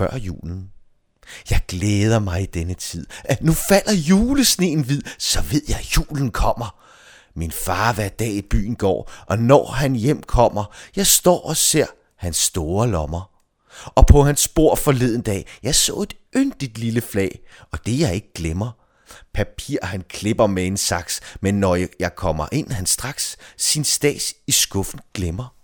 før julen. Jeg glæder mig i denne tid, at nu falder julesneen hvid, så ved jeg, at julen kommer. Min far hver dag i byen går, og når han hjem kommer, jeg står og ser hans store lommer. Og på hans spor forleden dag, jeg så et yndigt lille flag, og det jeg ikke glemmer. Papir han klipper med en saks, men når jeg kommer ind, han straks sin stas i skuffen glemmer.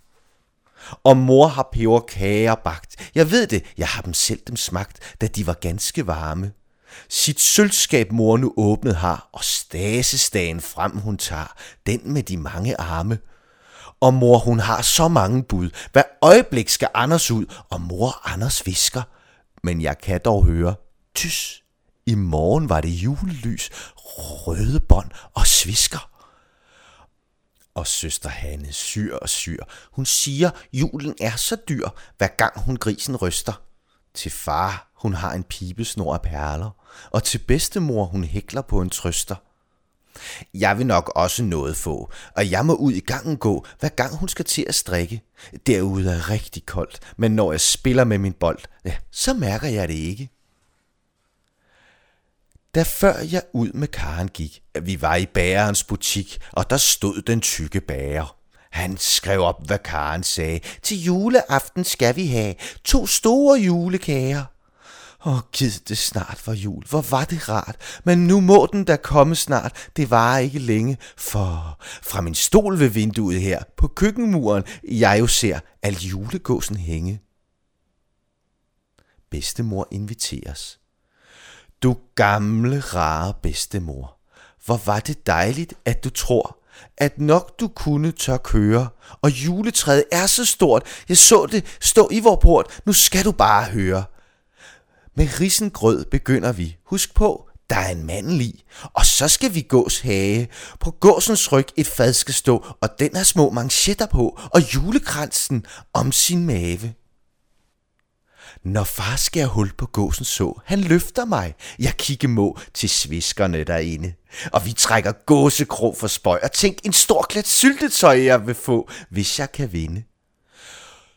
Og mor har peberkager bagt. Jeg ved det, jeg har dem selv dem smagt, da de var ganske varme. Sit sølvskab mor nu åbnet har, og stasestagen frem hun tager, den med de mange arme. Og mor hun har så mange bud, hvad øjeblik skal Anders ud, og mor Anders visker. Men jeg kan dog høre, tys, i morgen var det julelys, røde bånd og svisker. Og søster Hanne syr og syr. Hun siger, julen er så dyr, hver gang hun grisen ryster. Til far, hun har en pibesnor af perler, og til bedstemor, hun hækler på en trøster. Jeg vil nok også noget få, og jeg må ud i gangen gå, hver gang hun skal til at strikke. Derude er rigtig koldt, men når jeg spiller med min bold, ja, så mærker jeg det ikke. Da før jeg ud med Karen gik, at vi var i bærerens butik, og der stod den tykke bærer. Han skrev op, hvad Karen sagde. Til juleaften skal vi have to store julekager. Åh, gid det snart var jul. Hvor var det rart. Men nu må den da komme snart. Det var ikke længe, for fra min stol ved vinduet her på køkkenmuren, jeg jo ser al julegåsen hænge. Bedstemor inviteres. Du gamle, rare bedstemor. Hvor var det dejligt, at du tror, at nok du kunne tør køre, og juletræet er så stort, jeg så det stå i vor port, nu skal du bare høre. Med risengrød begynder vi. Husk på, der er en mandel i. Og så skal vi gås hage. På gåsens ryg et fad skal stå, og den har små manchetter på, og julekransen om sin mave. Når far skærer hul på gåsen så, han løfter mig. Jeg kigger må til sviskerne derinde. Og vi trækker gåsekrog for spøj og tænk en stor klat syltetøj, jeg vil få, hvis jeg kan vinde.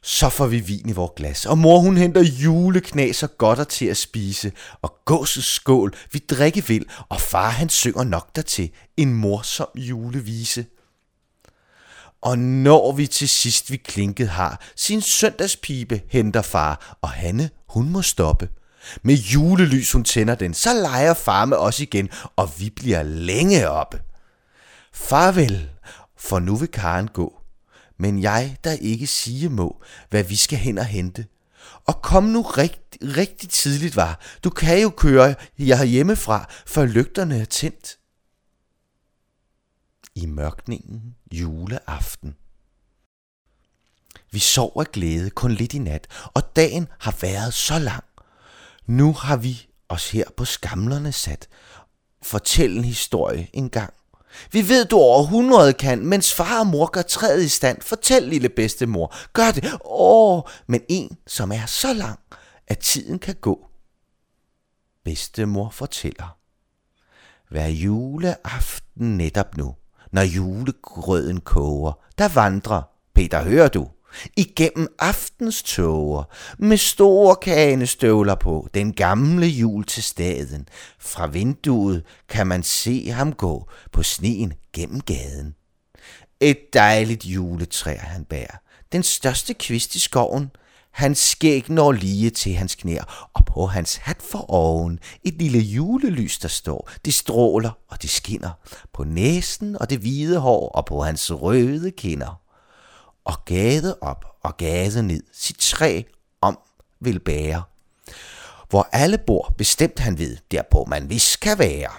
Så får vi vin i vores glas, og mor hun henter juleknas og godter til at spise, og gåsens skål vi drikke vil, og far han synger nok dertil en morsom julevise. Og når vi til sidst vi klinket har, sin søndagspibe henter far, og Hanne, hun må stoppe. Med julelys hun tænder den, så leger far med os igen, og vi bliver længe oppe. Farvel, for nu vil Karen gå men jeg, der ikke sige må, hvad vi skal hen og hente. Og kom nu rigt, rigtig tidligt var. Du kan jo køre jeg hjemmefra, før lygterne er tændt. I mørkningen juleaften. Vi sov af glæde kun lidt i nat, og dagen har været så lang. Nu har vi os her på skamlerne sat. Fortæl en historie en gang. Vi ved, du over 100 kan, mens far og mor gør træet i stand. Fortæl, lille bedstemor. Gør det. Åh, men en, som er så lang, at tiden kan gå. Bedstemor fortæller. Hver juleaften netop nu, når julegrøden koger, der vandrer, Peter, hører du, igennem aftens tåger, med store kanestøvler støvler på, den gamle jul til staden. Fra vinduet kan man se ham gå på sneen gennem gaden. Et dejligt juletræ han bærer, den største kvist i skoven. Hans skæg når lige til hans knæer, og på hans hat for oven et lille julelys, der står. Det stråler og det skinner på næsen og det hvide hår og på hans røde kinder og gade op og gade ned, sit træ om vil bære. Hvor alle bor, bestemt han ved, derpå man vis kan være.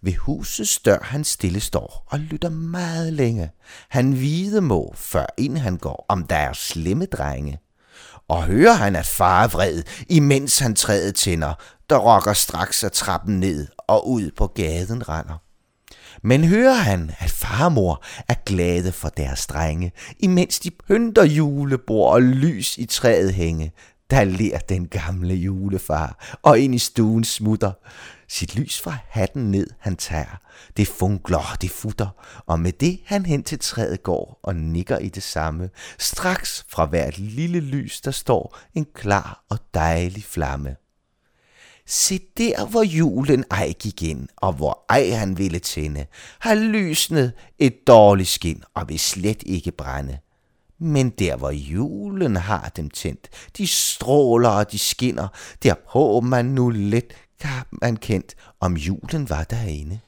Ved husets dør han stille står og lytter meget længe. Han vide må, før ind han går, om der er slemme drenge. Og hører han, at far er vred, imens han træder tænder, der rokker straks af trappen ned og ud på gaden render. Men hører han, at farmor er glade for deres drenge, imens de pynter julebord og lys i træet hænge, der ler den gamle julefar, og ind i stuen smutter. Sit lys fra hatten ned han tager, det funkler, det futter, og med det han hen til træet går og nikker i det samme. Straks fra hvert lille lys, der står en klar og dejlig flamme. Se der, hvor julen ej gik ind, og hvor ej han ville tænde, har lysnet et dårligt skin og vil slet ikke brænde. Men der, hvor julen har dem tændt, de stråler og de skinner, der på man nu let kan man kendt, om julen var derinde.